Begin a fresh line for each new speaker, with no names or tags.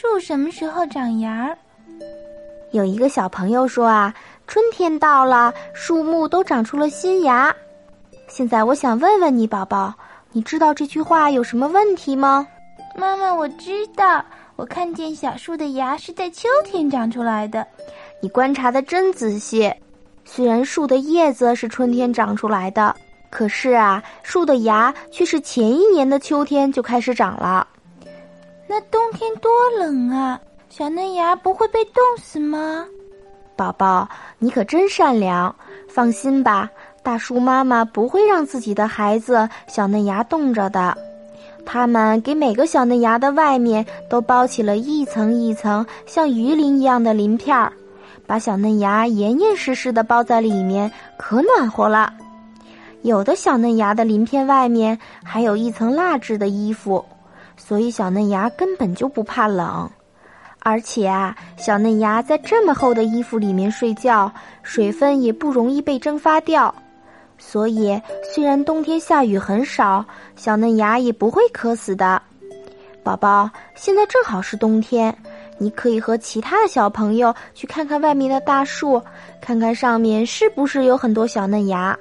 树什么时候长芽儿？
有一个小朋友说啊，春天到了，树木都长出了新芽。现在我想问问你，宝宝，你知道这句话有什么问题吗？
妈妈，我知道，我看见小树的芽是在秋天长出来的。
你观察的真仔细。虽然树的叶子是春天长出来的，可是啊，树的芽却是前一年的秋天就开始长了。
冬天多冷啊！小嫩芽不会被冻死吗？
宝宝，你可真善良。放心吧，大树妈妈不会让自己的孩子小嫩芽冻着的。他们给每个小嫩芽的外面都包起了一层一层像鱼鳞一样的鳞片儿。把小嫩芽严严实实的包在里面，可暖和了。有的小嫩芽的鳞片外面还有一层蜡质的衣服，所以小嫩芽根本就不怕冷。而且啊，小嫩芽在这么厚的衣服里面睡觉，水分也不容易被蒸发掉。所以，虽然冬天下雨很少，小嫩芽也不会渴死的。宝宝，现在正好是冬天。你可以和其他的小朋友去看看外面的大树，看看上面是不是有很多小嫩芽。